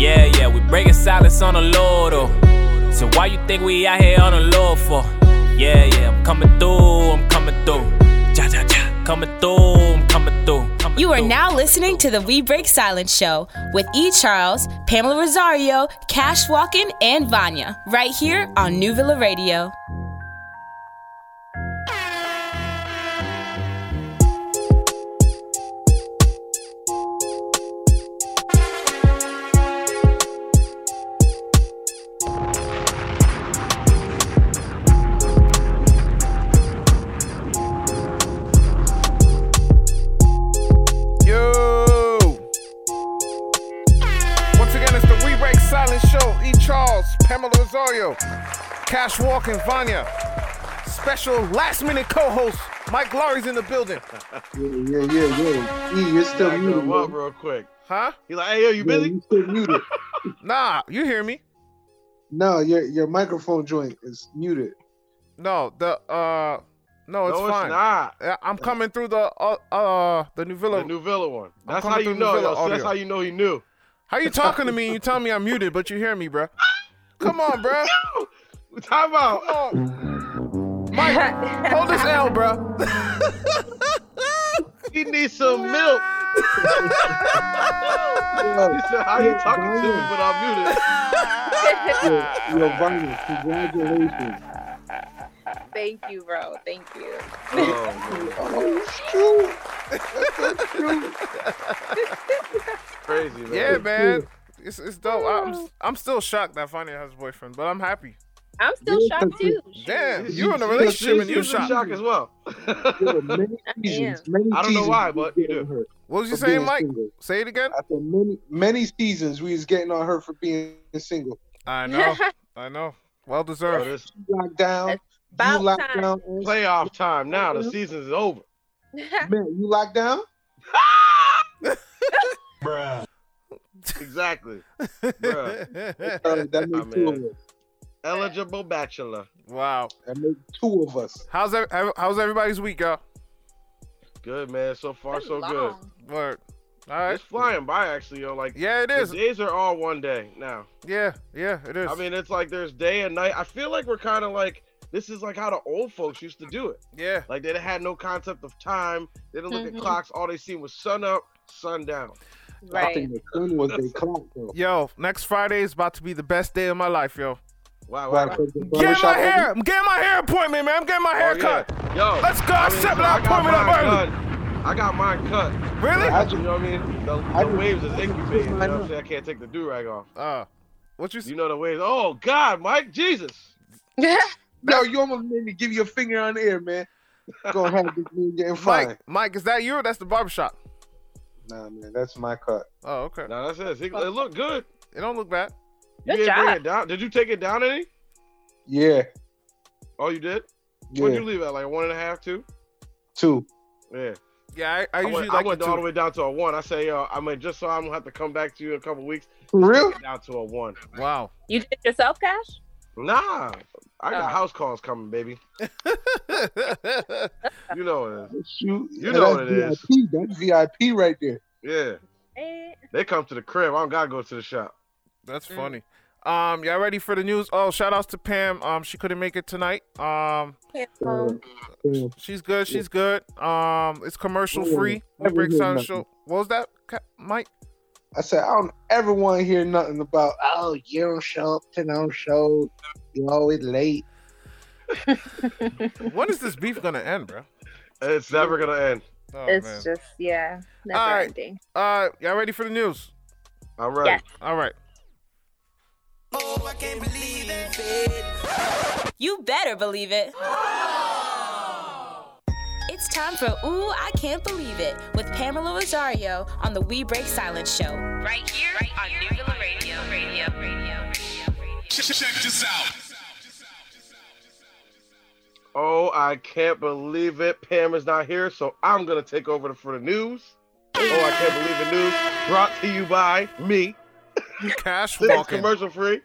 Yeah, yeah, we breaking silence on the Lord, oh. So why you think we out here on the Lord for? Yeah, yeah, I'm coming through, I'm coming through. Ja, ja, ja, coming through, I'm coming through. coming You are through. now listening to the We Break Silence show with E. Charlez, Pamela Rosario, Cash Walken, and Vania, right here on New Villa Radio. Special last minute co host, Mike Laurie's in the building. Yeah, yeah, yeah, yeah. E, you're still Back muted. him up real quick. Huh? He like, hey yo, you Yeah, busy? you still muted. Nah, you hear me? No, your your microphone joint is muted. No, the, uh, no, it's no, fine. it's not. I'm coming through the, uh, uh, the New Villa. The New Villa one. That's how you know. New Yo, so that's how you know he knew. How you talking to me and you tell me I'm muted, but you hear me, bruh? Come on, bruh. Time out. Come on. Mike, hold this L, bruh. He needs some milk. he said, how you talking to me but I'm muted? Yo, yo, Vania, congratulations. Thank you, bro. Thank you. Oh, Oh, shoot. crazy, man. Yeah, man. It's, it's dope. I'm I'm still shocked that Vania has a boyfriend, but I'm happy. I'm still Yeah, shocked too. Shoot. Damn, She's- you in a relationship and you in shocked. shock as well. Many seasons, many I don't know why, but you do. What was you saying, Mike? single. Say it again. After many many seasons, we was getting on her for being single. I know. I know. Well deserved. this Locked down. It's You locked time. down. playoff time now. The season is over. Man, you locked down? Bruh. Exactly. Bruh. Uh, that Oh, makes two of us. Eligible bachelor. wow. That makes two of us. How's ev- how- how's everybody's week, y'all? Good man. So far, That's so good. long. Word. All right. It's flying by actually, yo. Like Yeah, it is. the days are all one day now. Yeah, yeah, it is. I mean, it's like there's day and night. I feel like we're kind of like this is like how the old folks used to do it. yeah. Like they had no concept of time. They didn't look Mhm. at clocks. All they seen was sun up, sun down. I think the sun was they clock though. Yo, next Friday is about to be the best day of my life, yo. Wow, Why, wow. 'cause the Get my hair. I'm getting my hair appointment, man. I'm getting my hair Oh, cut. yeah. Yo, Let's go. I mean, set so my I got appointment up mine early. cut. I got mine cut. Really? I You know what I mean? The, I the just- waves is I just incubating. You know mine what I'm up. saying? I can't take the do rag off. Uh, what you? You know the waves. Oh God, Mike, Jesus. Yeah. Yo, you almost made me give you a finger on the air, man. Gonna have man getting fine. Mike, Mike, is that you or that's the barbershop? Nah, man, that's my cut. Oh, okay. Now that's it. It looked good. It don't look bad. You Good didn't bring job. it down. Did you take it down any? Yeah, Oh, you did. yeah, What'd you leave at? Like one and a half, two? two. Yeah. Yeah, I, I I, usually went, like I went the all the way down to a one. I say, yo, I mean, just so I'm gonna have to come back to you in a couple weeks. For real? Down to a one. Wow. You did it yourself, Cash? Nah, I got Oh. house calls coming, baby. You know it is. Shoot, You know what it that's VIP. That's VIP right there. Yeah, Eh. they come to the crib. I don't gotta go to the shop. That's Mm. funny. Um, y'all ready for the news? Oh, shout outs to Pam. Um, she couldn't make it tonight. Um, Yeah. She's good. She's good. Um, it's commercial free. We never break hear show. What was that, Mike? I said I don't ever want to hear nothing about. Oh, you don't show up to no show. You always late. when is this beef gonna end, bro? It's never gonna end. Oh it's man. just yeah, never All right. ending. Uh, y'all ready for the news? I'm ready. Yes. All right. You better believe it. It's time for Ooh, I Can't Believe It with Pamela Rosario on the We Break Silence show. Right here on New Villa Radio. Radio, radio, radio, Check this out. Oh, I can't believe it. Pam is not here, so I'm gonna take over for the news. Oh, I can't believe the news. Brought to you by me. Cash Walken. commercial free.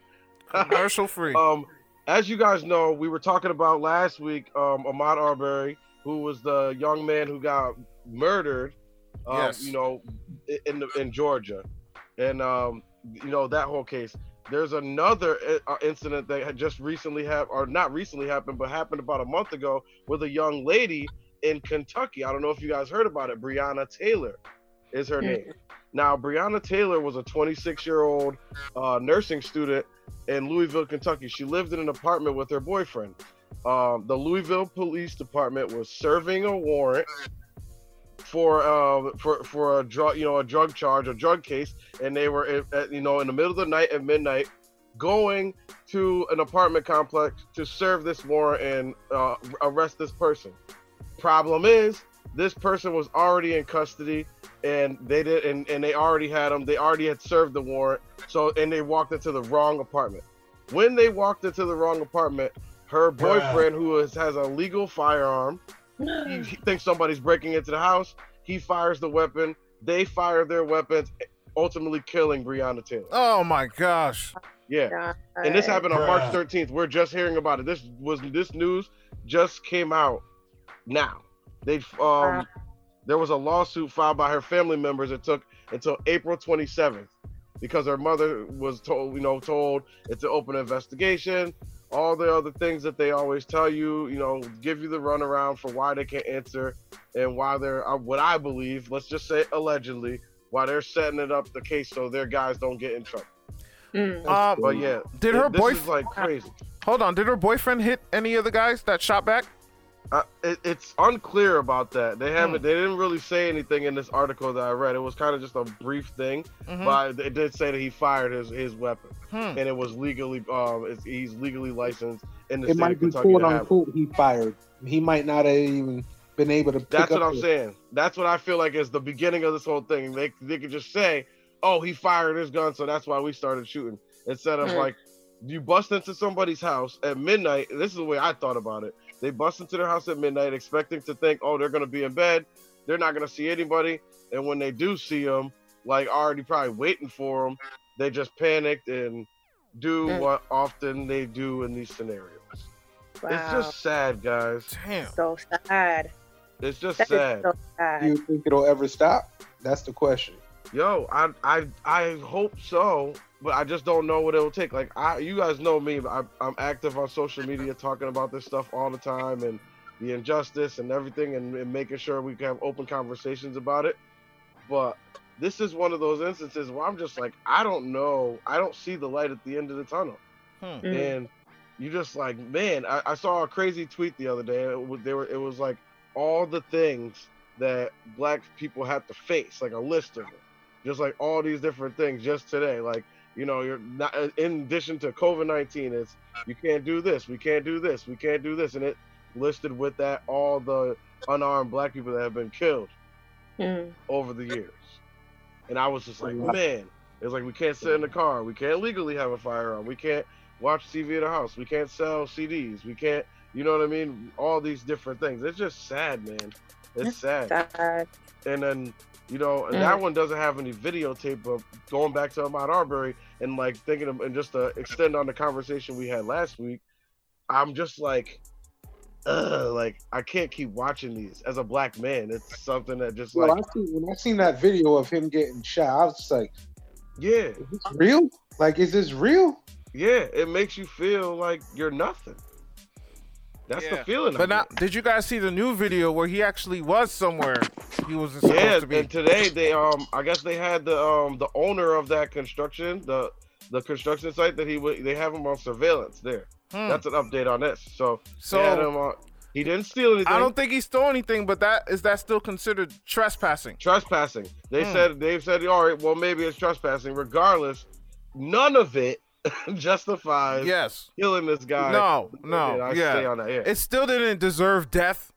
Commercial free. Um, as you guys know, we were talking about last week, um, Ahmaud Arbery, who was the young man who got murdered, um, Yes. you know, in the, in Georgia, and um, you know that whole case. There's another uh, incident that had just recently happened, or not recently happened, but happened about a month ago with a young lady in Kentucky. I don't know if you guys heard about it. Breonna Taylor is her name. Now, Breonna Taylor was a 26 year old uh, nursing student in Louisville, Kentucky. She lived in an apartment with her boyfriend. Um, the Louisville Police Department was serving a warrant for uh, for for a drug, you know, a drug charge, a drug case, and they were, at, at, you know, in the middle of the night at midnight, going to an apartment complex to serve this warrant and uh, arrest this person. Problem is, this person was already in custody, and they did, and, and they already had him. They already had served the warrant, so and they walked into the wrong apartment. When they walked into the wrong apartment, her boyfriend, who is, has a legal firearm, he, he thinks somebody's breaking into the house. He fires the weapon. They fire their weapons, ultimately killing Breonna Taylor. Oh my gosh. Yeah. And this happened on March 13th. We're just hearing about it. This was this news just came out now. They um there was a lawsuit filed by her family members. It took until April 27th because her mother was told, you know, told it's an open investigation. All the other things that they always tell you, you know, give you the runaround for why they can't answer and why they're uh, what I believe, let's just say allegedly, why they're setting it up the case so their guys don't get in trouble. Mm. Um, But yeah, Did her this boyf- is like crazy. hold on. Did her boyfriend hit any of the guys that shot back? Uh, it, it's unclear about that. They haven't. Hmm. They didn't really say anything in this article that I read. It was kind of just a brief thing, Mhm. but it did say that he fired his his weapon, Hmm. and it was legally. Um, it's, he's legally licensed in the It state might of be Kentucky. quote to have unquote he fired. He might not have even been able to. Pick That's what up I'm the- saying. That's what I feel like is the beginning of this whole thing. They they could just say, "Oh, he fired his gun, so that's why we started shooting," instead of Hmm. like you bust into somebody's house at midnight. This is the way I thought about it. They bust into their house at midnight, expecting to think, "Oh, they're gonna be in bed. They're not gonna see anybody." And when they do see them, like already probably waiting for them, they just panicked and do Hmm. what often they do in these scenarios. It's just sad, guys. Damn. so sad. It's just That is sad. so sad. Do you think it'll ever stop? That's the question. Yo, I I I hope so, but I just don't know what it will take. Like I, you guys know me, I'm I'm active on social media talking about this stuff all the time and the injustice and everything, and, and making sure we can have open conversations about it. But this is one of those instances where I'm just like, I don't know, I don't see the light at the end of the tunnel, Hmm. Mm. and you just like, man, I, I saw a crazy tweet the other day. It was, they were, it was like all the things that black people have to face, like a list of them just like all these different things just today like you know you're not in addition to covid-19 it's you can't do this we can't do this we can't do this and it listed with that all the unarmed black people that have been killed Mm. over the years. And i was just like man it's like we can't sit in the car we can't legally have a firearm we can't watch tv at the house we can't sell cds we can't you know what i mean? All these different things. It's just sad man. It's sad. Sad. and then you know and Mm. that one doesn't have any videotape of going back to Ahmaud Arbery and like thinking of and just to extend on the conversation we had last week. I'm just like, uh, like I can't keep watching these as a black man. It's something that just Well, like, I see, when I seen that video of him getting shot, I was just like, yeah, "Is this real? Like, is this real?" yeah, it makes you feel like you're nothing. That's Yeah. the feeling. I But now, get. did you guys see the new video where he actually was somewhere he wasn't supposed yeah, to be? Yeah, and today they um I guess they had the um the owner of that construction the the construction site that he would they have him on surveillance there. Hmm. That's an update on this. So, So- they had him on, he didn't steal anything. I don't think he stole anything, but that is that still considered trespassing? trespassing. They Hmm. said they've said all right. Well, maybe it's trespassing. Regardless, none of it justifies Yes. killing this guy. No, no, I yeah. stay on that. Yeah. It still didn't deserve death.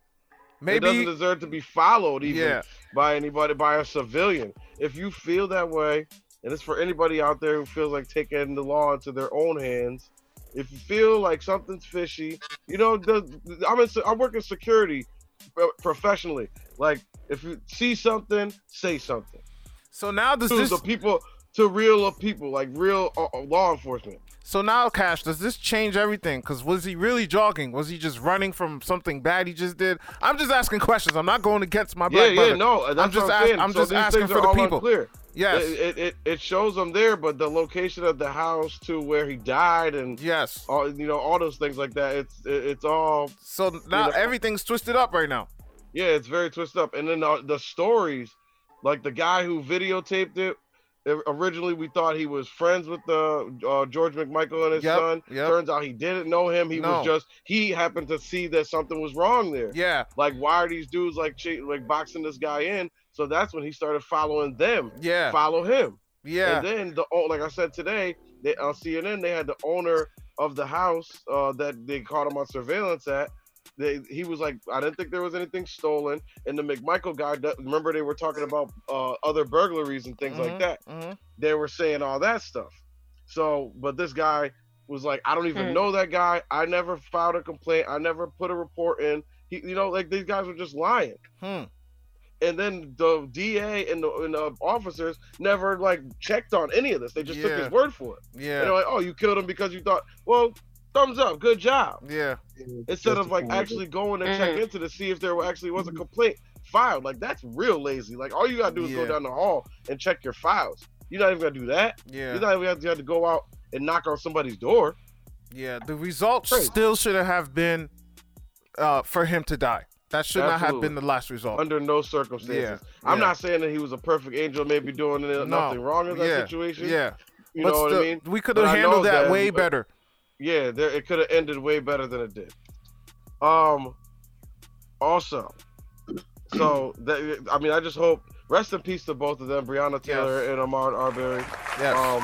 it doesn't deserve to be followed even Yeah. by anybody by a civilian. If you feel that way, and it's for anybody out there who feels like taking the law into their own hands. If you feel like something's fishy, you know, the, I'm in, I work in security professionally. Like, if you see something, say something. so now does this the people to real people like real uh, uh, law enforcement so now Cash does this change everything? Because was he really jogging? Was he just running from something bad he just did? I'm just asking questions. I'm not going against my yeah black yeah brother. no that's I'm just I'm ask- I'm so just asking for the people. unclear. Yes. It, it, it shows them there, but the location of the house to where he died and yes. all you know all those things like that. It's it, it's all So now know- everything's twisted up right now. yeah, it's very twisted up. And then the, the stories, like the guy who videotaped it. Originally, we thought he was friends with the uh, George McMichael and his Yep, son. yep. Turns out he didn't know him. He No. was just he happened to see that something was wrong there. Yeah. Like, why are these dudes like like boxing this guy in? So that's when he started following them. Yeah. Follow him. Yeah. And then the like I said today, they on CNN they had the owner of the house uh, that they caught him on surveillance at. They, he was like, I didn't think there was anything stolen. And the McMichael guy, remember they were talking about uh, other burglaries and things like Mhm, that. mhm. They were saying all that stuff. So, but this guy was like, I don't even Hmm. know that guy. I never filed a complaint. I never put a report in. He, you know, like these guys were just lying Hmm. and then the DA and the, and the officers never like checked on any of this. They just took his word for it. Yeah. And they're like, "Oh, you killed him because you thought." Well, thumbs up, good job. yeah. Instead of like Justifiable. actually going and check Mhm. into to see if there actually was a complaint filed. Like that's real lazy. Like all you gotta do is go down the hall and check your files. You're not even gonna do that. Yeah. You're not even gonna have to go out and knock on somebody's door. Yeah. The results Crazy. still should have been uh, for him to die. That should not have been the last result. Under no circumstances. Yeah, I'm yeah. not saying that he was a perfect angel, maybe doing No. nothing wrong in that yeah. situation. Yeah. You but know still, what I mean? we could have handled that, that- way but- better. Yeah, there it could have ended way better than it did. Um, also, so that I mean, I just hope rest in peace to both of them, Breonna Taylor Yes. and Ahmaud Arbery. Yes. Um,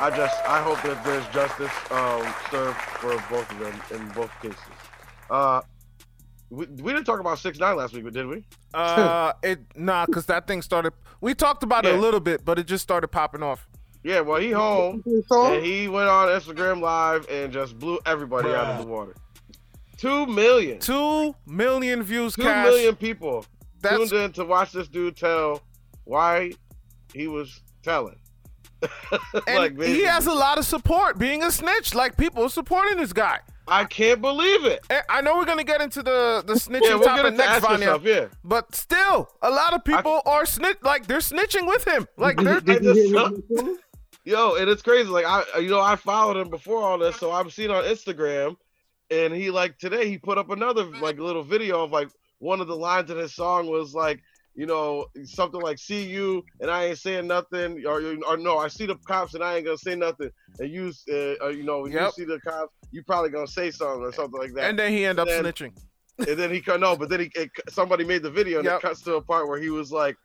I just I hope that there's justice um served for both of them in both cases. Uh, we, we didn't talk about six nine last week, but did we? Uh, it nah, cause that thing started. We talked about it a little bit, but it just started popping off. Yeah, well, he home. And he went on Instagram Live and just blew everybody out of the water. Two million. Two million views. Two cash. million people That's tuned in to watch this dude tell why he was telling. and like, he has a lot of support. Being a snitch, like people are supporting this guy. I can't believe it. And I know we're gonna get into the the snitching Yeah, we'll get topic into next, ask Vania, yourself. Yeah, but still, a lot of people are snitch. Like they're snitching with him. Like they're did you just- hear me before? yo, and it's crazy. Like I, you know, I followed him before all this, so I've seen on Instagram, and he like today he put up another like little video of like one of the lines in his song was like. You know, something like "See you" and I ain't saying nothing, or, or no, I see the cops and I ain't gonna say nothing. And you, uh, uh, you know, Yep. you see the cops, you probably gonna say something or something like that. and then he end up Then- snitching. and then he cut no, but then he it, somebody made the video and Yep. it cuts to a part where he was like,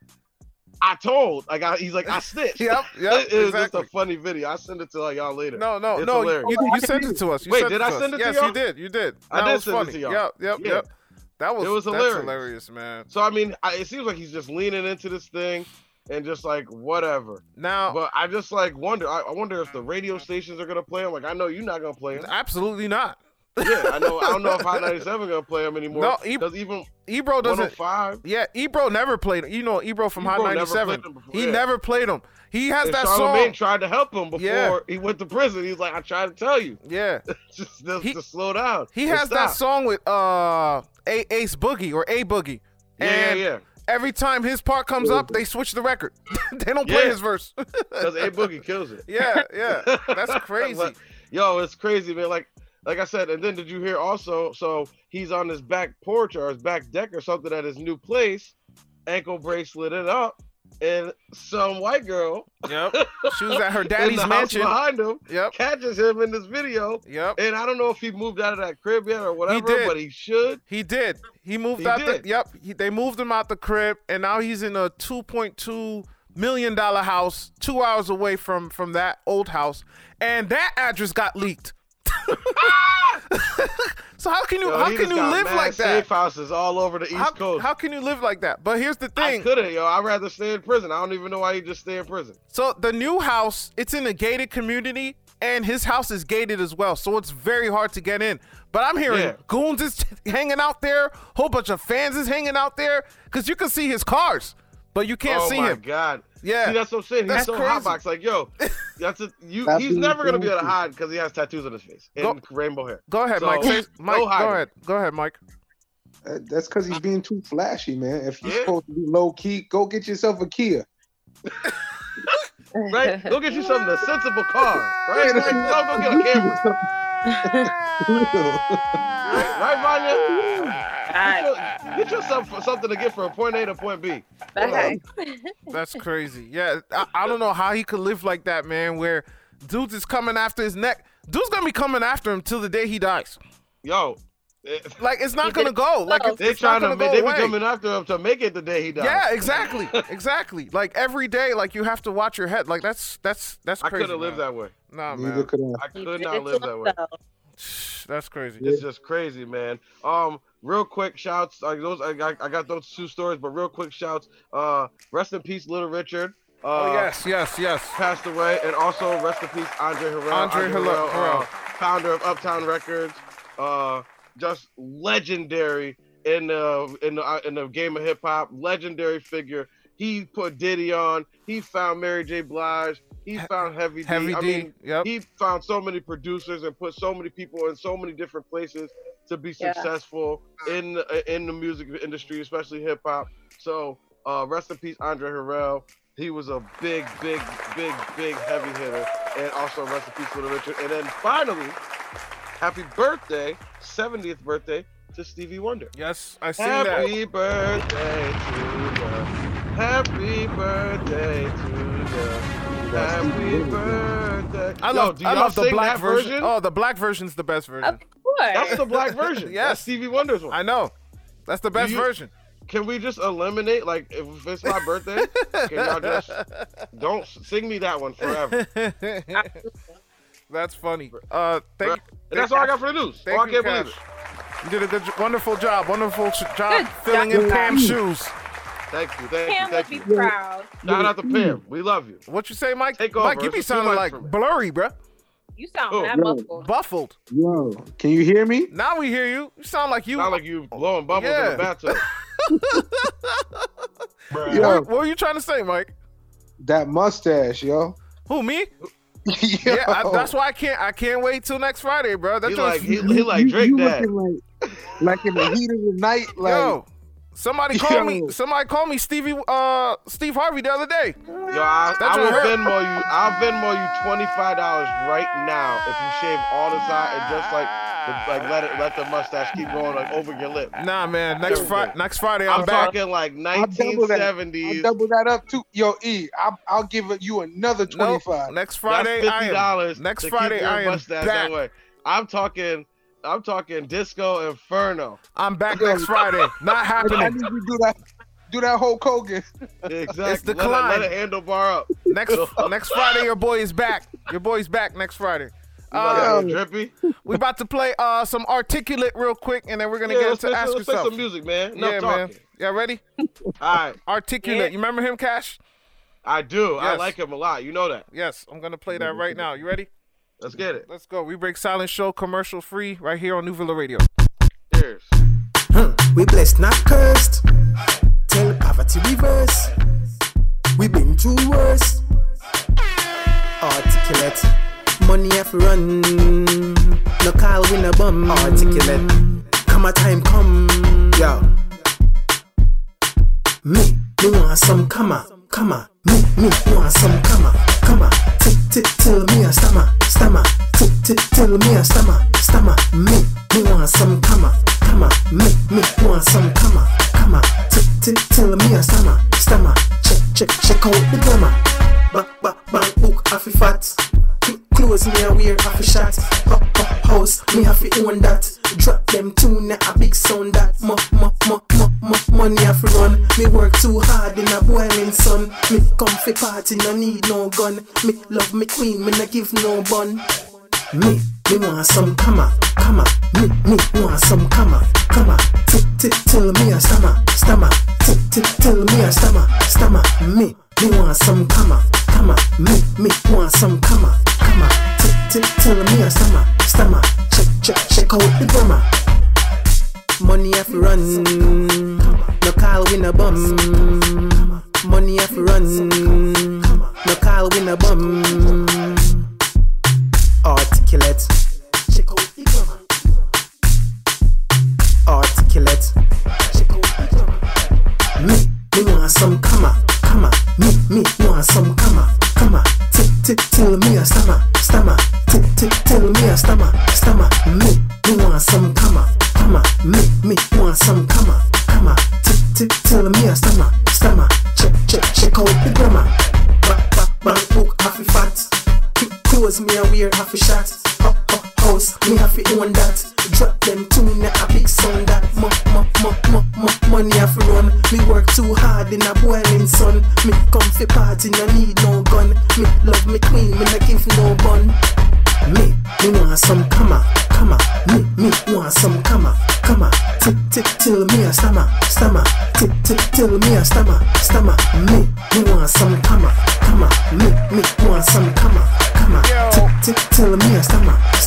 "I told," like I, he's like, "I snitched." Yep, yep, it, it was just a funny video. I send it to like y'all later. No, no, It's no. hilarious. You, you sent it to us. You Wait, did I send it to yes, y'all? you did. You did. I did was send it to y'all. Yep, yep, Yeah. yep. That was It was hilarious. hilarious, man. So I mean, I, it seems like he's just leaning into this thing and just like whatever. Now, But I just like wonder. I, I wonder if the radio stations are gonna play him. Like I know you're not gonna play him. absolutely not. Yeah, I know. I don't know if Hot 97 gonna play him anymore. No, because even Ebro doesn't. 105. Yeah, Ebro never played him. You know, Ebro from Hot Ebro never 97. played him before, he yeah. never played him. He has And that Charlamagne song. tried to help him before Yeah. he went to prison. He's like, I tried to tell you, Yeah, just, just He- to slow down. he has that song with uh A Ace Boogie or A Boogie. Yeah, and yeah, yeah. Every time his part comes up, they switch the record. they don't play Yeah. his verse. Because A Boogie kills it. yeah, yeah, that's crazy. Yo, it's crazy, man. Like, like I said, and then did you hear also? So he's on his back porch or his back deck or something at his new place, ankle bracelet it up, and some white girl yep, she was at her daddy's mansion. behind him Yep, catches him in this video. yep. And I don't know if he moved out of that crib yet or whatever, He did. but he should. He did. He moved He out did. the yep. He, they moved him out the crib, and now he's in a two point two million dollar house, two hours away from from that old house, and that address got leaked. So how can you Yo, how can you live like Safe that? houses all over the East How, Coast. how can you live like that? But here's the thing. I couldn't, yo. I'd rather stay in prison. I don't even know why he just stay in prison. So the new house, it's in a gated community, and his house is gated as well. So it's very hard to get in. But I'm hearing Yeah. goons is hanging out there, whole bunch of fans is hanging out there, because you can see his cars, but you can't oh see my him. god. Yeah. See, that's what I'm saying. He's That's so crazy. hotbox. Like, yo, that's a you. That's he's never gonna be able to hide because he has tattoos on his face and Go- rainbow hair. Go ahead, So, Mike. Say, no Mike, go hiding. ahead. Go ahead, Mike. Uh, That's because he's being too flashy, man. If you're Yeah. supposed to be low key, go get yourself a Kia. right? Go get you something, a sensible car, right? Like, don't go get a Camry, right, Vania? Get, your- get yourself something to get from point A to point B. Okay. That's crazy. Yeah, I, I don't know how he could live like that, man. Where dudes is coming after his neck. Dude's gonna be coming after him till the day he dies. Yo, Like it's not gonna go. Like it's, they it's trying to gonna go they be coming after him to make it the day he dies. Yeah, exactly, exactly. Like every day, like you have to watch your head. Like that's that's that's Crazy, I couldn't live that way. Nah, man, could I. I could not live that way. That's crazy. It's just crazy, man. Um, real quick shouts. Like those, I got, I got those two stories, but real quick shouts. Uh, rest in peace, Little Richard. Uh, Oh yes, yes, yes. passed away, and also rest in peace, Andre Harrell. Andre Harrell- uh, founder of Uptown Records. Uh, just legendary in the in the in the game of hip hop. Legendary figure. He put Diddy on. He found Mary J. Blige. He found Heavy D. Heavy I D. mean, yep. he found so many producers and put so many people in so many different places to be Yeah. successful in the, in the music industry, especially hip hop. So uh, rest in peace, Andre Harrell. He was a big, big, big, big heavy hitter, and also rest in peace, Little Richard. And then finally, happy birthday, 70th birthday to Stevie Wonder. yes, I seen that. Happy birthday to you. Happy birthday to you. Happy birthday. I love, do I love the black version. version? Oh, the black version's the best version. Of course. That's the black version. Yes. That's Stevie Wonder's one. I know. That's the best you- version. Can we just eliminate, like, if it's my birthday, can y'all just don't sing me that one forever? That's funny. Uh, thank you. And that's all I got for the news. Thank oh, I you, can't Cash. believe it. You did a good, wonderful job. Wonderful job Good filling job. in Pam's shoes. Thank you, thank Pam you, would thank be proud. Shout out to Pam. We love you. What you say, Mike? Take Mike, over. you be It's too sounding much like for me. blurry, bruh. You sound Oh, mad yo. muffled. Buffled. Yo, can you hear me? Now we hear you. You sound like you. Sound like you blowing bubbles Yeah. in the bathtub. what, Yo, what were you trying to say, Mike? that mustache, yo. Who me? yo. Yeah, I, that's why I can't. I can't wait till next Friday, bro. That's He like he, he like you- Drake you dad. looking like, like in the heat of the night, like Yo, somebody called me. Somebody called me Stevie. Uh, Steve Harvey the other day. Yo, I, I will what hurt. Venmo you. I'll Venmo you twenty five dollars right now if you shave all the side and just like the, like let it let the mustache keep going like over your lip. Nah, man. Next Friday. Next Friday, I'm, I'm back. talking like I'll double that. I'll double that up too. Yo, E, I'll, I'll give you another No, 25. next Friday, I fifty am. dollars. Next to Friday, keep your I am mustache back. that way. I'm talking. I'm talking disco inferno. I'm back next Friday. Not happening. I happening. need you to do that. Do that whole Hogan. Exactly. It's the let, it, climb. let it handlebar up. Next next Friday, your boy is back. Your boy's back next Friday. You about Uh, to get drippy? we about to play uh some articulate real quick, and then we're gonna Yeah, get let's, into play, ask let's play yourself. some music, man. Enough yeah, talking. man. Yeah, ready? All right, Articulate. Yeah. You remember him, Cash? I do. I like him a lot. You know that. Yes, I'm gonna play that right now. You ready? Let's get it. Let's go. We break silent show commercial free right here on New Villa Radio. Cheers. Huh. We blessed, not cursed. Tell poverty reverse. We been through worse. Articulate. Money have to run. No call win a bum. Articulate. Come a time come. Yo. Me, me want some comma, comma. Me, me you want some comma, comma. Till me a stammer, stammer. Tick, me a stammer, stammer. Me, me want some comma, comma. Me, me want some comma, comma. Till me a stammer, stammer. Check, check, check out the grammar. Ba, ba, bank book, half fat. Cl- Clothes me a wear a shot. Ho, ho, house me have to own that. Drop them tune a big sound that. Money have run. Me work too hard in a boiling sun. Me come fi party, no need no gun. Me love me queen, me no give no bun. Me, me want some comma, comma. Me, me want some comma, comma. Tick, tick, till me a stammer, stammer. Tick, tick, till me a stammer, stammer. Me, me want some comma, comma. Me, me want some comma, comma. Tick, tick, till me a stammer, stammer. Check, check, check out the grammar. Money have run, call win a bum. Money have run, no call win a bum articulate. Check out the grammar. Articulate. Check out the grammar. Me, me want some comma, comma. Me, me want some come on. Tick, tick, till me a stammer, stammer. Tick, tick, till me a stammer, stammer. Me, me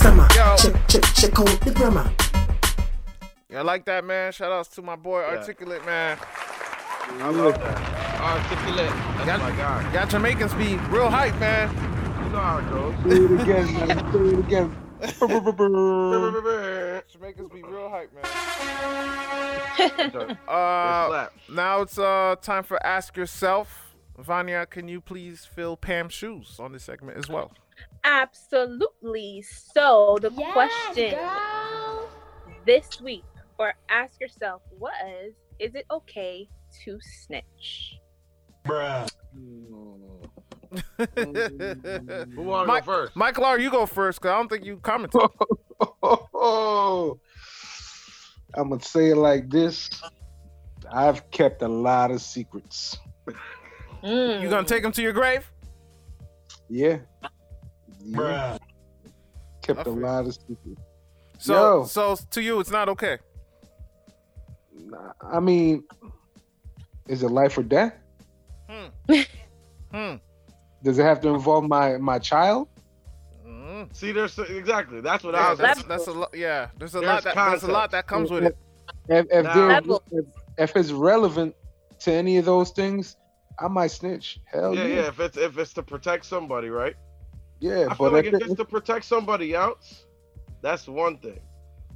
stammer, stammer. Yo. Check, check, check out the grammar. Yeah, I like that, man. Shout outs to my boy Articulate, man. I love that. Articulate. That's Got- my guy. Got Jamaicans be real hype, man. You know how it goes. Do it again, man. Do it again. Jamaicans be real hype, man. Uh, now it's uh time for Ask Yourself. Vania, can you please fill Pam's shoes on this segment as well? Absolutely. So the Yes, question girl. this week or ask yourself was is it okay to snitch? Who want to Mike- go first? Michael R, you go first, cause I don't think you commented. Oh, I'm gonna say it like this. I've kept a lot of secrets. You gonna take them to your grave? Yeah. Yeah. Kept I a feel- lot of secrets. So, Yo. so to you, it's not okay. I mean, is it life or death? Hmm. hmm. Does it have to involve my my child? Mm. See, there's exactly. That's what I was. that's, that's a lot. Yeah, there's a There's lot. That, there's a lot that comes with it. If if, Nah. if if it's relevant to any of those things, I might snitch. Hell yeah, yeah, yeah. If it's if it's to protect somebody, right? Yeah. I feel but like if if it- it's to protect somebody else, that's one thing.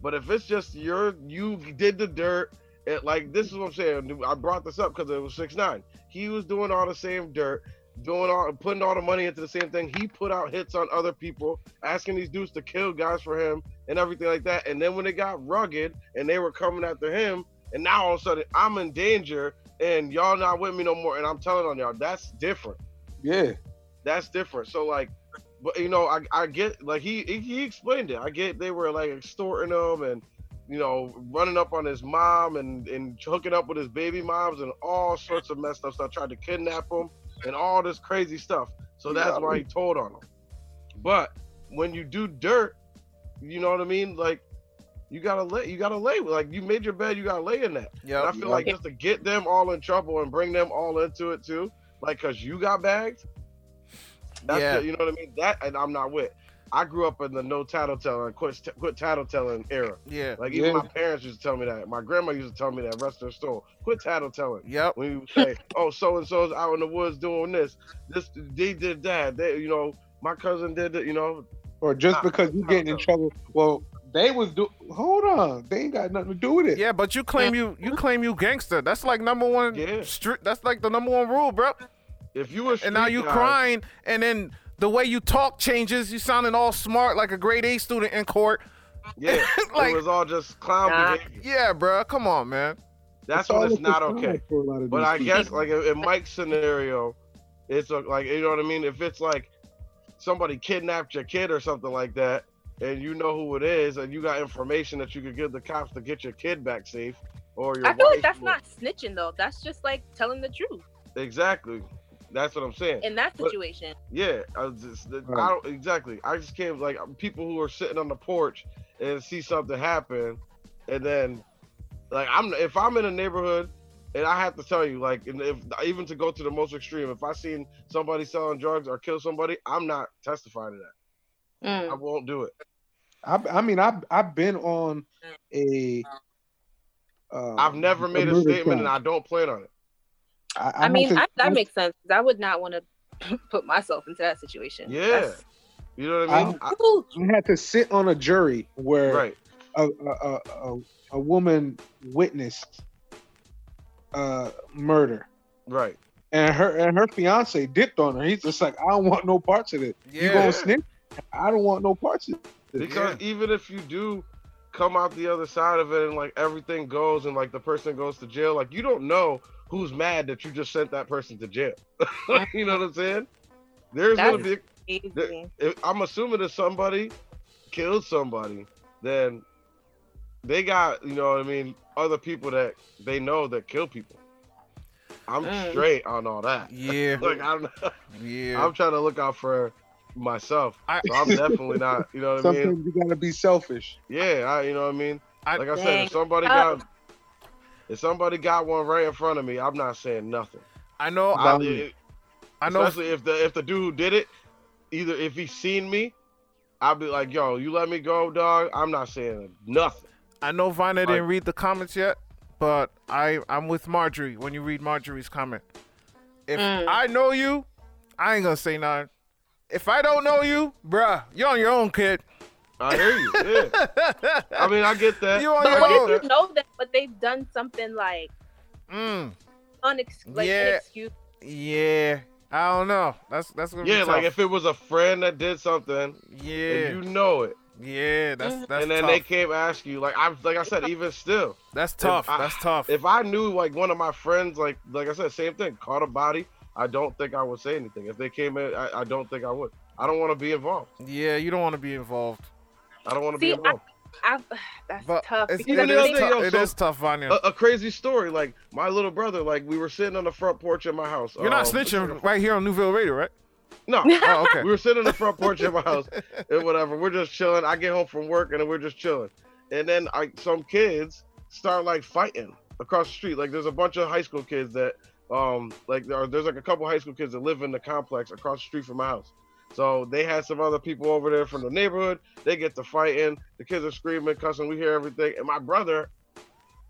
But if it's just your you did the dirt, it, like this is what I'm saying. I brought this up because it was six nine. He was doing all the same dirt, doing all putting all the money into the same thing. He put out hits on other people, asking these dudes to kill guys for him and everything like that. And then when it got rugged and they were coming after him, and now all of a sudden I'm in danger and y'all not with me no more, and I'm telling on y'all, that's different yeah, that's different. So like, but you know, I, I get like he, he explained it. I get they were like extorting him and you know running up on his mom and and hooking up with his baby moms and all sorts of messed up stuff. Tried to kidnap him and all this crazy stuff. So that's Yeah. why he told on him. But when you do dirt, you know what I mean? Like you gotta lay, you gotta lay. Like you made your bed, you gotta lay in that. Yeah. I Yep. feel like just to get them all in trouble and bring them all into it too, like cause you got bagged. That's Yeah. the- you know what I mean. That and I'm not with. I grew up in the no tattletelling, quit quit tattletelling era. Yeah. Like even Yeah. my parents used to tell me that. My grandma used to tell me that. Rest their soul. Quit tattletelling. Yep. When you say, "Oh, so and so's out in the woods doing this, this they did that," they, you know, my cousin did it, you know. or just Nah, because you getting in trouble. Well, they was do. Hold on, they ain't got nothing to do with it. Yeah, but you claim you you claim you gangster. That's like number one. Yeah. Stri- that's like the number one rule, bro. If you were And now you crying, and then the way you talk changes. You sounding all smart like a grade A student in court. yeah, like- it was all just clown Nah. behavior. Yeah, bro. Come on, man. That's all when it's not okay. for a lot of But I people. guess like in in Mike's scenario, it's a, like you know what I mean. If it's like somebody kidnapped your kid or something like that, and you know who it is, and you got information that you could give the cops to get your kid back safe, or your I feel like that's or- not snitching though. That's just like telling the truth exactly. That's what I'm saying. in that But- situation. Yeah, I was just, I don't exactly. I just can't like people who are sitting on the porch and see something happen, and then like I'm if I'm in a neighborhood and I have to tell you like and if even to go to the most extreme, if I seen somebody selling drugs or kill somebody, I'm not testifying to that. I Mm. won't do it. I, I mean, I've I've been on a. Uh, I've never made a murder statement and. I don't plan on it. I, I mean, have I, that makes sense. I would not want to put myself into that situation. Yeah. That's- You know what I mean? I- Ooh. I had to sit on a jury where right. a, a, a, a, a woman witnessed uh, murder, Right. and her and her fiance dipped on her. He's just like, I don't want no parts of it. You Yeah. gonna snitch? I don't want no parts of it. Because even if you do come out the other side of it and like everything goes and like the person goes to jail, like you don't know who's mad that you just sent that person to jail. you know what I'm saying? There's gonna be Crazy. if I'm assuming if somebody killed somebody, then they got, you know what I mean, other people that they know that kill people. I'm Mm. straight on all that. Yeah, Like I'm yeah. I'm trying to look out for myself. I- So I'm definitely not, you know what I mean? Sometimes you gotta be selfish. Yeah, I, you know what I mean. I- like I said, if somebody Oh. got if somebody got one right in front of me, I'm not saying nothing. I know. I, I, it- I know. especially if the if the dude who did it, either if he seen me, I'll be like, "Yo, you let me go, dog." I'm not saying nothing. I know Vania Like- didn't read the comments yet, but I I'm with Marjorie when you read Marjorie's comment. If Mm. I know you, I ain't gonna say nothing. If I don't know you, bruh, you're on your own, kid. I hear you. Yeah. I mean, I get that. You on But what own. if you know that, but they've done something like Mm, unex like Yeah. inexcusable? yeah. I don't know. That's that's gonna Yeah, be like if it was a friend that did something yeah, and you know it, yeah. That's that's and then tough. they came ask you, like I'm, like I said, even still, that's tough. I- that's tough. if I knew like one of my friends, like like I said, same thing, caught a body, I don't think I would say anything. If they came in, I, I don't think I would. I don't want to be involved. yeah, you don't want to be involved. I don't want to be See, I- involved. I, that's But tough it's, because Even it the I is other think, day, tough. yo, It so- is tough, Vania. a, a crazy story. Like my little brother, like we were sitting on the front porch of my house. You're not um, snitching right here on Newville Radio, right? No, Oh, okay. we were sitting on the front porch of my house and whatever. We're just chilling. I get home from work and we're just chilling. And then I, some kids start like fighting across the street. Like there's a bunch of high school kids that, um, like there are, there's like a couple high school kids that live in the complex across the street from my house. So they had some other people over there from the neighborhood. They get to fighting. The kids are screaming, cussing. We hear everything. And my brother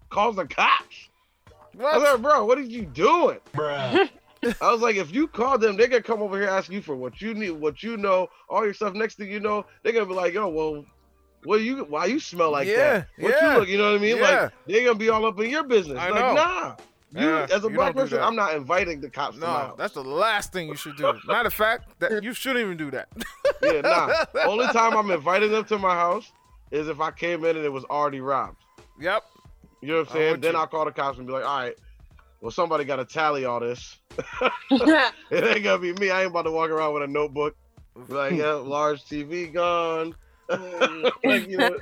calls the cops. I was What? like, bro, what are you doing? Bruh. I was like, if you call them, they're gonna come over here ask you for what you need, what you know, all your stuff. Next thing you know, they're gonna be like, yo, well, what you, why you smell like Yeah, that? What yeah, you look, you know what I mean? yeah. Like they're gonna be all up in your business. I like, know. nah. You Yeah, as a you black person. I'm not inviting the cops to my No, house. that's the last thing you should do. Matter of fact, that you shouldn't even do that. Yeah, nah. Only time I'm inviting them to my house is if I came in and it was already robbed. Yep. You know what I'm I'm saying? Then you. I'll call the cops and be like, all right, well, somebody got to tally all this. it ain't gonna be me. I ain't about to walk around with a notebook. Be like, yeah, large TV gone. like, you know,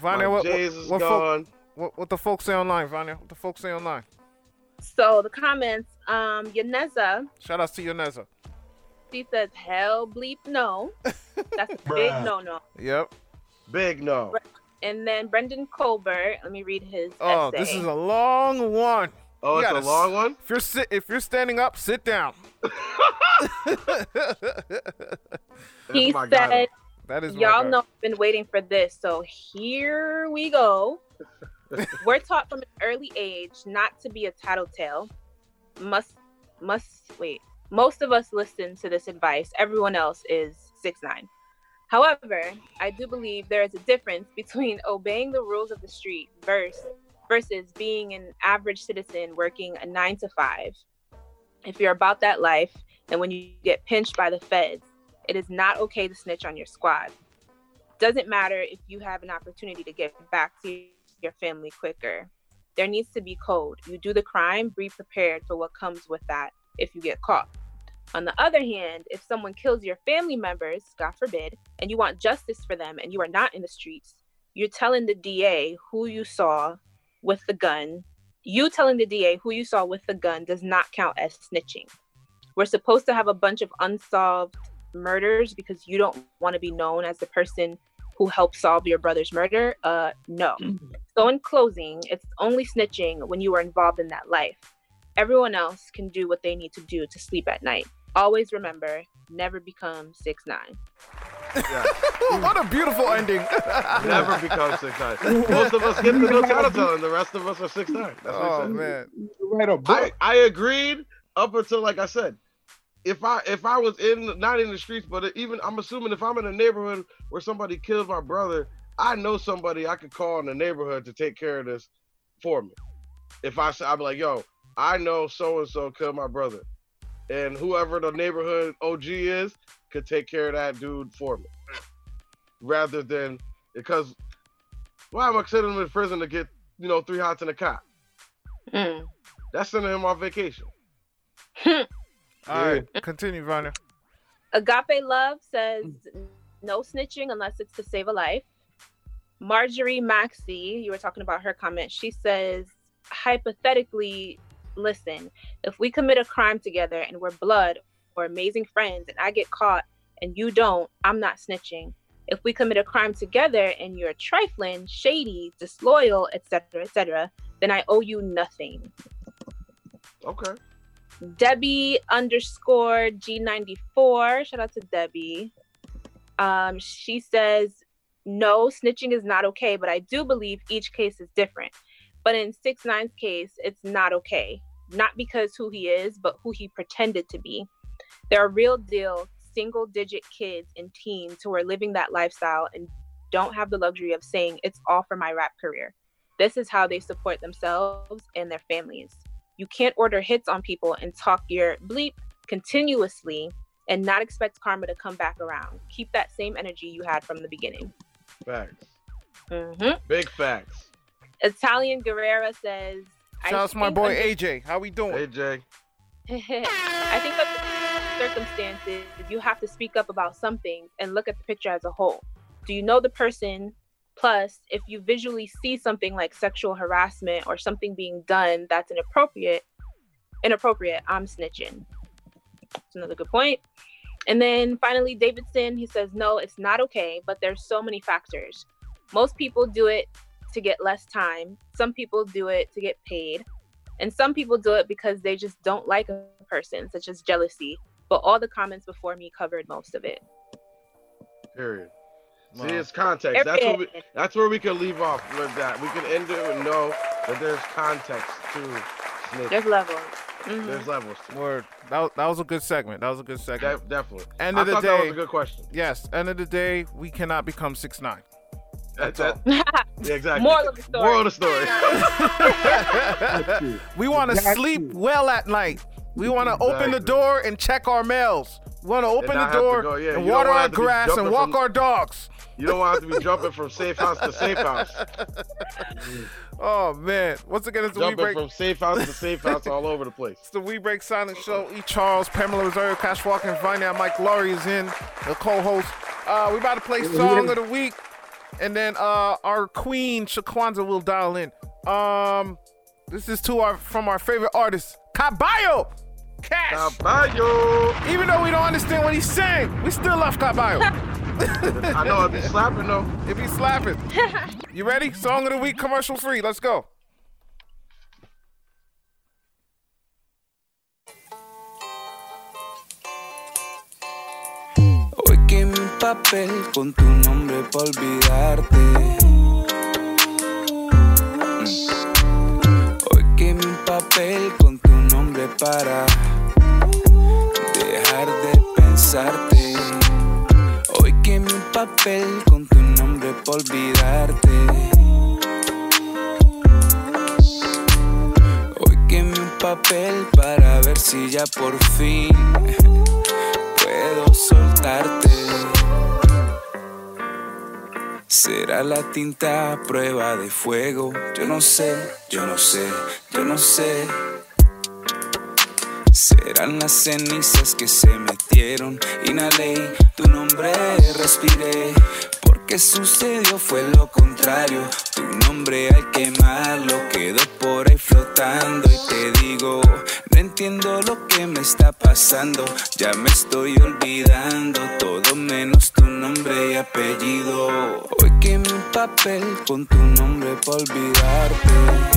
Vania, my what, J's what, is what, folk- gone. what, what the folks say online, Vania? What the folks say online? So the comments, um, Yaneza, Shout out to your Neza. she says, "Hell bleep no." That's a big no no. Yep. Big no. And then Brendan Colbert, let me read his Oh, essay. this is a long one. Oh, You it's a gotta long one. If you're sit, if you're standing up, sit down. he my guy, said, that is Y'all know I've been waiting for this, so here we go. We're taught from an early age not to be a tattletale. Must must wait. Most of us listen to this advice. Everyone else is six nine. However, I do believe there is a difference between obeying the rules of the street versus versus being an average citizen working a nine to five. If you're about that life, then when you get pinched by the feds, it is not okay to snitch on your squad. Doesn't matter if you have an opportunity to get back to your family quicker. There needs to be code. You do the crime, be prepared for what comes with that if you get caught. On the other hand, if someone kills your family members, God forbid, and you want justice for them and you are not in the streets, you're telling the DA who you saw with the gun. You telling the DA who you saw with the gun does not count as snitching. We're supposed to have a bunch of unsolved murders because you don't want to be known as the person who helped solve your brother's murder? Uh, no. So, in closing, it's only snitching when you are involved in that life. Everyone else can do what they need to do to sleep at night. Always remember, never become six nine. what a beautiful ending. Never become six nine. Most of us get to no tattletale, and the rest of us are six nine. That's what he oh said. man. Write a book. I, I agreed up until like I said, if I if I was in not in the streets, but even I'm assuming if I'm in a neighborhood where somebody killed my brother, I know somebody I could call in the neighborhood to take care of this for me. If I say I'd be like, yo, I know so and so killed my brother. and whoever the neighborhood OG is could take care of that dude for me, rather than because why am I sending him in prison to get you know three hots in a cot? Mm. That's sending him on vacation. All right, continue, Vania. Agape Love says no snitching unless it's to save a life. Marjorie Maxey, you were talking about her comment. She says, hypothetically, listen, if we commit a crime together and we're blood or amazing friends and I get caught and you don't, I'm not snitching. If we commit a crime together and you're trifling, shady, disloyal, etc., etc., then I owe you nothing. Okay. Debbie underscore G94. Shout out to Debbie. Um, she says, no, snitching is not okay, but I do believe each case is different. But in Six Nine's case, it's not okay. Not because who he is, but who he pretended to be. There are real deal single digit kids and teens who are living that lifestyle and don't have the luxury of saying it's all for my rap career. This is how they support themselves and their families. You can't order hits on people and talk your bleep continuously and not expect karma to come back around. Keep that same energy you had from the beginning. Facts. hmm Big facts. Italian Guerrera says, Shout out to my boy under- AJ. How we doing? AJ. I think that the circumstances, you have to speak up about something and look at the picture as a whole. Do you know the person? Plus, if you visually see something like sexual harassment or something being done that's inappropriate, inappropriate, I'm snitching. That's another good point. And then finally, Davidson, he says, no, it's not okay, but there's so many factors. Most people do it to get less time. Some people do it to get paid. And some people do it because they just don't like a person, such as jealousy. But all the comments before me covered most of it. Period. See, it's context. That's where we, that's where we can leave off with that. We can end it and know that there's context to snitch. There's levels. Mhm. There's levels. To Word. That, was- that was a good segment. That was a good segment. De- definitely. End I of the thought that was a good question. Yes. End of the day, we cannot become six nine. That's That- all. Yeah, exactly. Moral of the story. Moral of the story. we want to Got sleep you. well at night. We want to open the door and check our mails. We want to open the door go- yeah, and water our have to be grass and walk from- our dogs. You don't want to be jumping from safe house to safe house. Oh man! Once again, it's the We Jumping Break. from safe house to safe house all over the place. It's the We Break Silence Show. E. Charlez, Pamela Rosario, Cash Walken, and Vania. Mike Laurie is in, the co-host. Uh, we about to play song of the week, and then uh, our queen Chaquanzha will dial in. Um, this is to our from our favorite artist, Caballo. Cash. Caballo. Even though we don't understand what he's saying, we still love Caballo. I know I'd be slapping though. if be slapping. You ready? Song of the week, commercial free. Let's go. Hoy quemé un papel con tu nombre para olvidarte. Mm. Hoy quemé un papel con tu nombre para dejar de pensarte. Papel con tu nombre para olvidarte. Hoy quemé un papel para ver si ya por fin puedo soltarte. Será la tinta a prueba de fuego. Yo no sé, yo no sé, yo no sé. Serán las cenizas que se metieron. Inhalé tu nombre, respiré. Porque sucedió fue lo contrario. Tu nombre al quemarlo quedó por ahí flotando. Y te digo, no entiendo lo que me está pasando. Ya me estoy olvidando todo menos tu nombre y apellido. Hoy quemé un papel con tu nombre para olvidarte.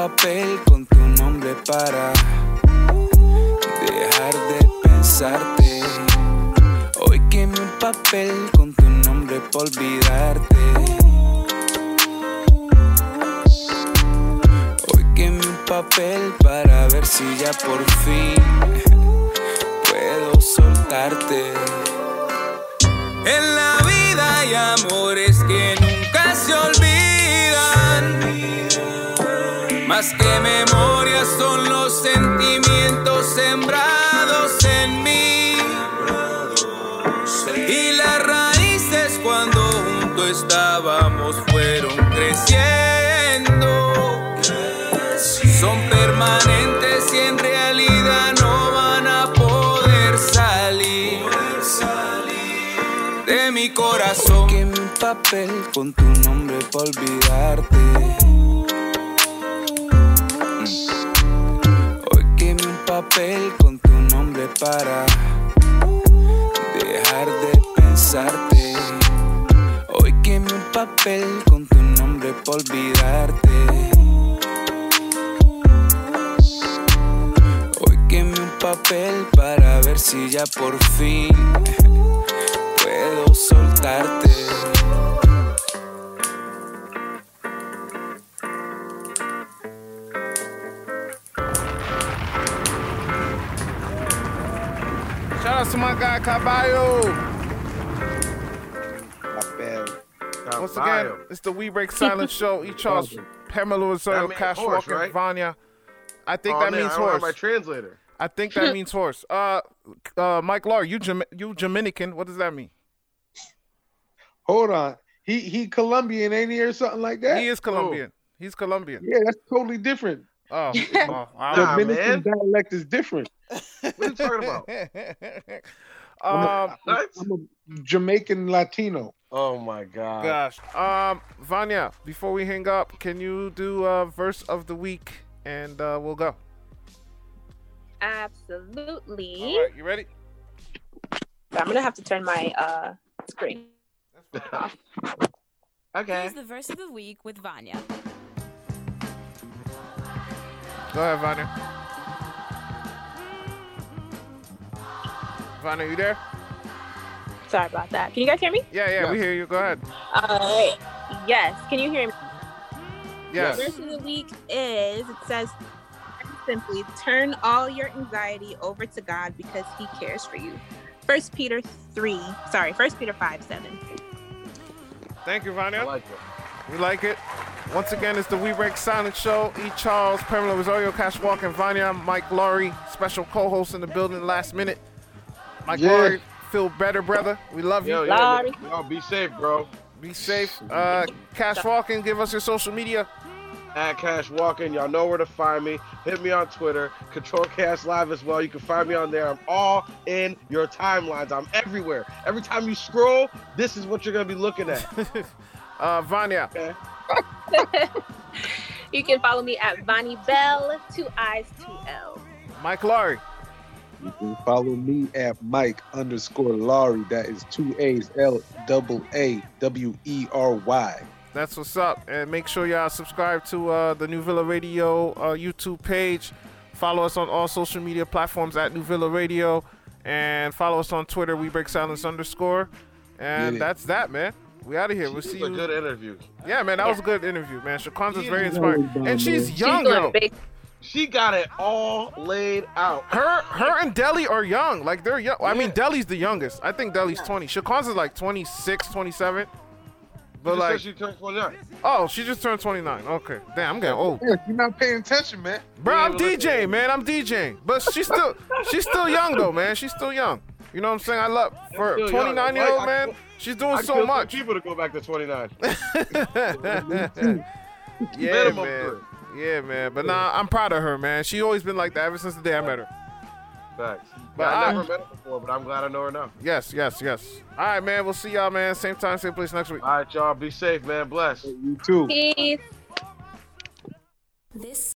Papel con tu nombre para dejar de pensarte. Hoy quemé un papel con tu nombre para olvidarte. Hoy quemé un papel para ver si ya por fin puedo soltarte. En la vida hay amores que nunca se olvidan. Más que memoria son los sentimientos sembrados en mí. Y las raíces cuando juntos estábamos fueron creciendo. Son permanentes y en realidad no van a poder salir de mi corazón. Que mi papel con tu nombre para olvidarte. Papel con tu nombre para dejar de pensarte. Hoy quemé un papel con tu nombre para olvidarte. Hoy quemé un papel para ver si ya por fin puedo soltarte. Out to my guy Caballo. Not. Once again, it's the We Break Silence show. E. Charlez, Pamela Rosario, Cash horse, Walken, right? Vania. I think Oh, that man, means I don't have horse. my translator. I think that means horse. Uh, uh, Mike Law, you Jam- you Dominican. What does that mean? Hold on. He he Colombian, ain't he, or something like that? He is Colombian. He's Colombian. Yeah, that's totally different. Oh, oh, I- Nah, Dominican man. dialect is different. What are you talking about? um, I'm a Jamaican Latino. Oh my god. gosh. Um, Vania, before we hang up, can you do a verse of the week and uh, we'll go. Absolutely. All right, you ready? I'm gonna have to turn my uh screen. Okay. Here's the verse of the week with Vania. Go ahead, Vania. Vania, you there? Sorry about that. Can you guys hear me? Yeah, yeah, we hear you. Go ahead. All right. Yes. Can you hear me? Yes. The Verse of the week is it says simply turn all your anxiety over to God because He cares for you. First Peter three, sorry, First Peter five seven. Thank you, Vania. I like it. We like it. Once again, it's the We Break Silence Show. E. Charlez, Pamela Rosario, Cash Walk, and Vania. Mike Laurie, special co-host in the building last minute. Mike Yeah. Laurie, feel better, brother. We love you. Yo, yo, Larry. be safe, bro. Be safe. Uh, Cash Walken, give us your social media. At Cash Walken, y'all know where to find me. Hit me on Twitter, Control Cash Live as well. You can find me on there. I'm all in your timelines. I'm everywhere. Every time you scroll, this is what you're gonna be looking at. Uh, Vania. Okay. You can follow me at Vonnie Bell, two eyes, two L. Mike Laurie. You can follow me at Mike underscore Laurie. That is two A's L double A W E R Y. That's what's up. And make sure y'all subscribe to uh, the New Villa Radio uh, YouTube page. Follow us on all social media platforms at New Villa Radio. And follow us on Twitter, We Break Silence underscore. And Get that's that, man. We out of here. We'll This see is a you. good interview. Yeah, man, that was a good interview, man. Chaquanzha's very Yeah, inspiring. And she's young, She's girl. Doing big. She got it all laid out. Her her and Deli are young. Like, they're young. I mean, Yeah. Deli's the youngest. I think Deli's 20. Chaquanzha's like 26, 27. But, She like, she turned 29. oh, she just turned 29. Okay. Damn, I'm getting old. Yeah, you're not paying attention, man. Bro, I'm but DJing, man. I'm DJing. But she's still she's still young though, man. She's still young. You know what I'm saying? I love for still a young. 29 year old I man. could- She's doing I so much. people to go back to 29. yeah, Minimum man. three. Yeah, man. But nah, I'm proud of her, man. She always been like that ever since the day I met her. Facts. But But I I- never met her before, but I'm glad I know her now. Yes, yes, yes. All right, man. We'll see y'all, man. Same time, same place next week. All right, y'all. Be safe, man. Bless. You too. Peace. This